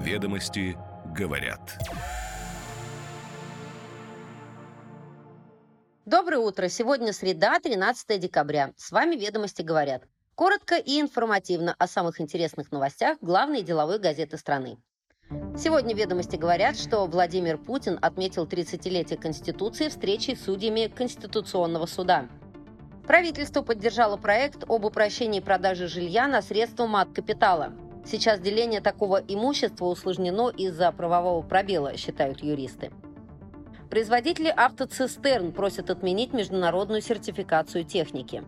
Ведомости говорят. Доброе утро. Сегодня среда, 13 декабря. С вами «Ведомости говорят». Коротко и информативно о самых интересных новостях главной деловой газеты страны. Сегодня «Ведомости» говорят, что Владимир Путин отметил 30-летие Конституции встречей с судьями Конституционного суда. Правительство поддержало проект об упрощении продажи жилья на средства мат-капитала. Сейчас деление такого имущества усложнено из-за правового пробела, считают юристы. Производители автоцистерн просят отменить международную сертификацию техники.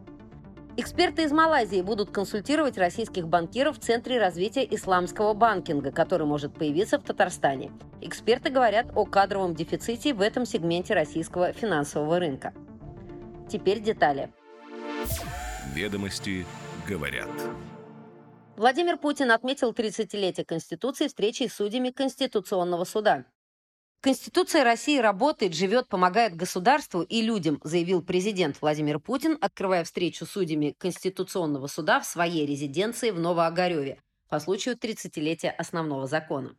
Эксперты из Малайзии будут консультировать российских банкиров в Центре развития исламского банкинга, который может появиться в Татарстане. Эксперты говорят о кадровом дефиците в этом сегменте российского финансового рынка. Теперь детали. Ведомости говорят. Владимир Путин отметил 30-летие Конституции встречей с судьями Конституционного суда. Конституция России работает, живет, помогает государству и людям, заявил президент Владимир Путин, открывая встречу с судьями Конституционного суда в своей резиденции в Новоогареве по случаю 30-летия основного закона.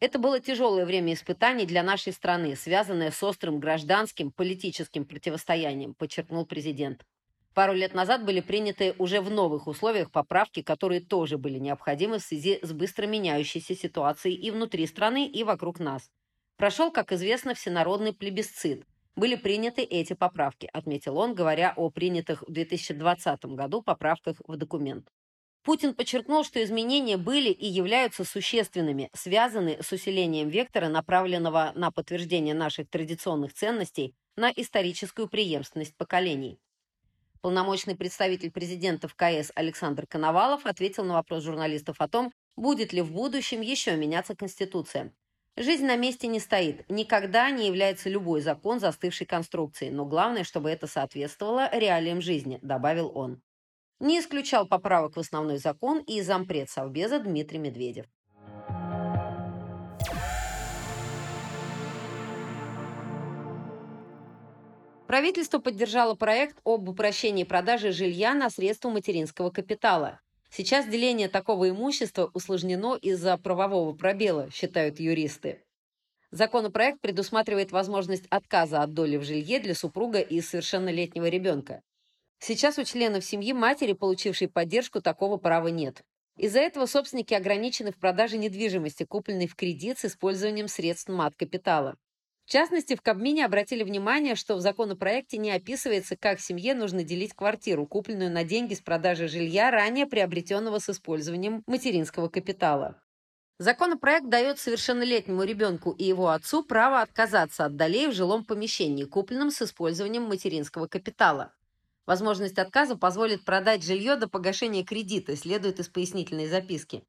Это было тяжелое время испытаний для нашей страны, связанное с острым гражданским, политическим противостоянием, подчеркнул президент. Пару лет назад были приняты уже в новых условиях поправки, которые тоже были необходимы в связи с быстро меняющейся ситуацией и внутри страны, и вокруг нас. Прошел, как известно, всенародный плебисцит. Были приняты эти поправки, отметил он, говоря о принятых в 2020 году поправках в документ. Путин подчеркнул, что изменения были и являются существенными, связаны с усилением вектора, направленного на подтверждение наших традиционных ценностей, на историческую преемственность поколений. Полномочный представитель президента в КС Александр Коновалов ответил на вопрос журналистов о том, будет ли в будущем еще меняться Конституция. Жизнь на месте не стоит. Никогда не является любой закон застывшей конструкцией, но главное, чтобы это соответствовало реалиям жизни, добавил он. Не исключал поправок в основной закон и зампред Совбеза Дмитрий Медведев. Правительство поддержало проект об упрощении продажи жилья на средства материнского капитала. Сейчас деление такого имущества усложнено из-за правового пробела, считают юристы. Законопроект предусматривает возможность отказа от доли в жилье для супруга и совершеннолетнего ребенка. Сейчас у членов семьи матери, получившей поддержку, такого права нет. Из-за этого собственники ограничены в продаже недвижимости, купленной в кредит с использованием средств мат-капитала. В частности, в Кабмине обратили внимание, что в законопроекте не описывается, как семье нужно делить квартиру, купленную на деньги с продажи жилья, ранее приобретенного с использованием материнского капитала. Законопроект дает совершеннолетнему ребенку и его отцу право отказаться от долей в жилом помещении, купленном с использованием материнского капитала. Возможность отказа позволит продать жилье до погашения кредита, следует из пояснительной записки.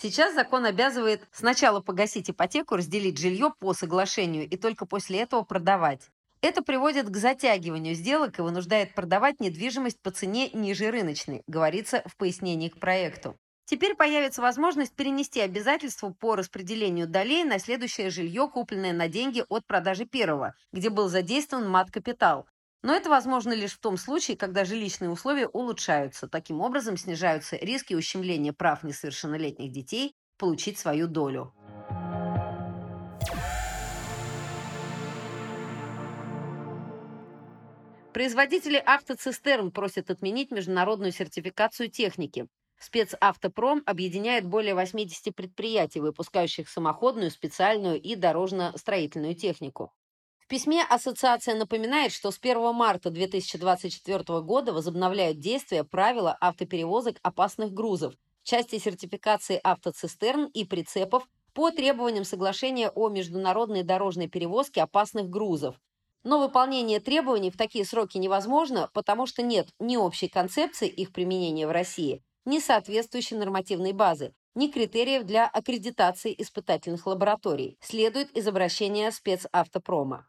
Сейчас закон обязывает сначала погасить ипотеку, разделить жилье по соглашению и только после этого продавать. Это приводит к затягиванию сделок и вынуждает продавать недвижимость по цене ниже рыночной, говорится в пояснении к проекту. Теперь появится возможность перенести обязательства по распределению долей на следующее жилье, купленное на деньги от продажи первого, где был задействован мат-капитал, но это возможно лишь в том случае, когда жилищные условия улучшаются. Таким образом, снижаются риски ущемления прав несовершеннолетних детей получить свою долю. Производители автоцистерн просят отменить международную сертификацию техники. Спецавтопром объединяет более 80 предприятий, выпускающих самоходную, специальную и дорожно-строительную технику. Письме ассоциация напоминает, что с 1 марта 2024 года возобновляют действие правила автоперевозок опасных грузов в части сертификации автоцистерн и прицепов по требованиям соглашения о международной дорожной перевозке опасных грузов. Но выполнение требований в такие сроки невозможно, потому что нет ни общей концепции их применения в России, ни соответствующей нормативной базы, ни критериев для аккредитации испытательных лабораторий, следует из обращения спецавтопрома.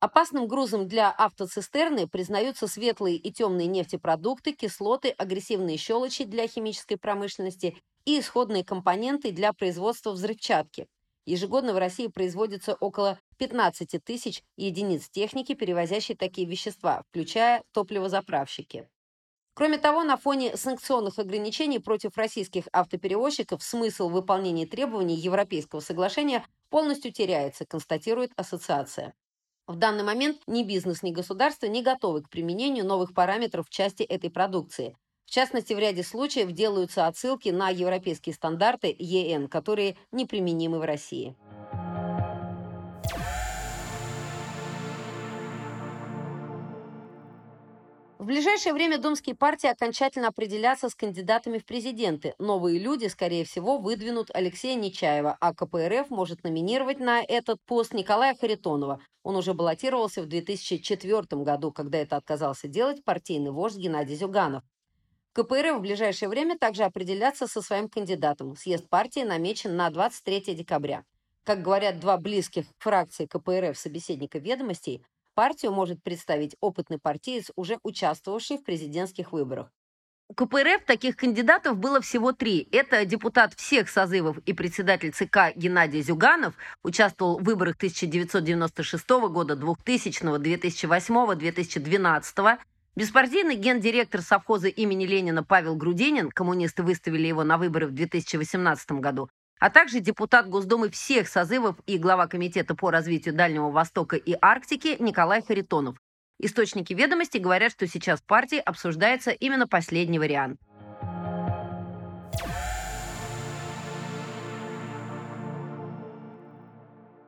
Опасным грузом для автоцистерны признаются светлые и темные нефтепродукты, кислоты, агрессивные щелочи для химической промышленности и исходные компоненты для производства взрывчатки. Ежегодно в России производится около 15 тысяч единиц техники, перевозящей такие вещества, включая топливозаправщики. Кроме того, на фоне санкционных ограничений против российских автоперевозчиков смысл выполнения требований Европейского соглашения полностью теряется, констатирует ассоциация. В данный момент ни бизнес, ни государство не готовы к применению новых параметров в части этой продукции. В частности, в ряде случаев делаются отсылки на европейские стандарты ЕН, которые неприменимы в России. В ближайшее время думские партии окончательно определятся с кандидатами в президенты. Новые люди, скорее всего, выдвинут Алексея Нечаева, а КПРФ может номинировать на этот пост Николая Харитонова. Он уже баллотировался в 2004 году, когда это отказался делать партийный вождь Геннадий Зюганов. КПРФ в ближайшее время также определятся со своим кандидатом. Съезд партии намечен на 23 декабря. Как говорят два близких фракции КПРФ собеседника ведомостей, Партию может представить опытный партиец, уже участвовавший в президентских выборах. У КПРФ таких кандидатов было всего три. Это депутат всех созывов и председатель ЦК Геннадий Зюганов, участвовал в выборах 1996 года, 2000, 2008, 2012, беспартийный гендиректор совхоза имени Ленина Павел Грудинин, коммунисты выставили его на выборы в 2018 году, а также депутат Госдумы всех созывов и глава Комитета по развитию Дальнего Востока и Арктики Николай Харитонов. Источники ведомости говорят, что сейчас в партии обсуждается именно последний вариант.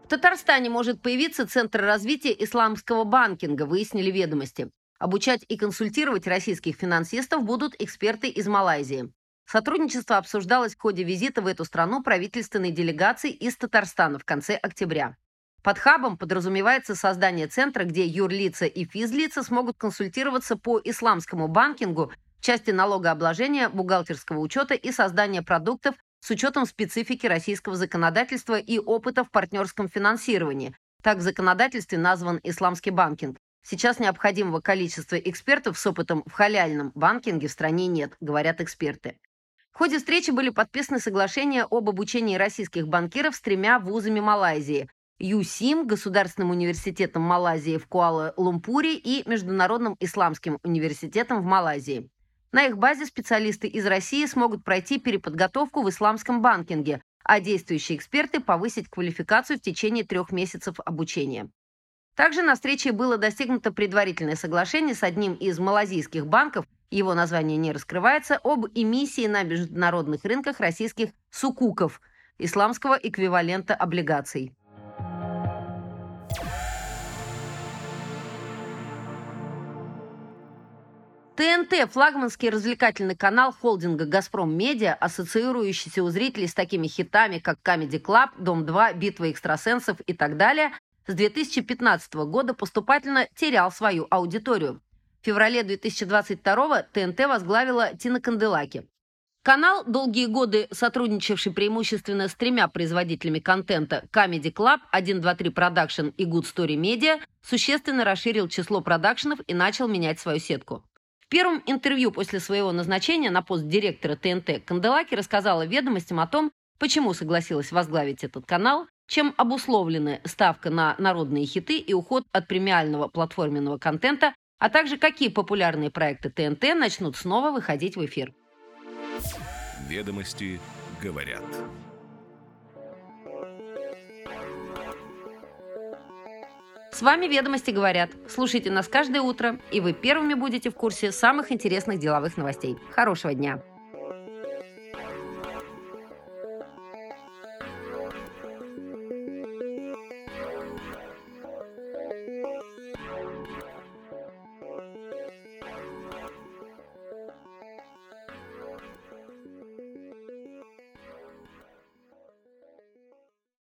В Татарстане может появиться Центр развития исламского банкинга, выяснили ведомости. Обучать и консультировать российских финансистов будут эксперты из Малайзии. Сотрудничество обсуждалось в ходе визита в эту страну правительственной делегации из Татарстана в конце октября. Под хабом подразумевается создание центра, где юрлица и физлица смогут консультироваться по исламскому банкингу части налогообложения, бухгалтерского учета и создания продуктов с учетом специфики российского законодательства и опыта в партнерском финансировании. Так в законодательстве назван исламский банкинг. Сейчас необходимого количества экспертов с опытом в халяльном банкинге в стране нет, говорят эксперты. В ходе встречи были подписаны соглашения об обучении российских банкиров с тремя вузами Малайзии – ЮСИМ, Государственным университетом Малайзии в Куала-Лумпуре и Международным исламским университетом в Малайзии. На их базе специалисты из России смогут пройти переподготовку в исламском банкинге, а действующие эксперты повысить квалификацию в течение трех месяцев обучения. Также на встрече было достигнуто предварительное соглашение с одним из малазийских банков – его название не раскрывается, об эмиссии на международных рынках российских сукуков, исламского эквивалента облигаций. ТНТ – флагманский развлекательный канал холдинга «Газпром Медиа», ассоциирующийся у зрителей с такими хитами, как «Comedy Club», «Дом-2», «Битва экстрасенсов» и так далее, с 2015 года поступательно терял свою аудиторию. В феврале 2022 ТНТ возглавила Тина Канделаки. Канал, долгие годы сотрудничавший преимущественно с тремя производителями контента Comedy Club, 123 Production и Good Story Media, существенно расширил число продакшенов и начал менять свою сетку. В первом интервью после своего назначения на пост директора ТНТ Канделаки рассказала ведомостям о том, почему согласилась возглавить этот канал, чем обусловлены ставка на народные хиты и уход от премиального платформенного контента а также какие популярные проекты ТНТ начнут снова выходить в эфир. Ведомости говорят. С вами «Ведомости говорят». Слушайте нас каждое утро, и вы первыми будете в курсе самых интересных деловых новостей. Хорошего дня!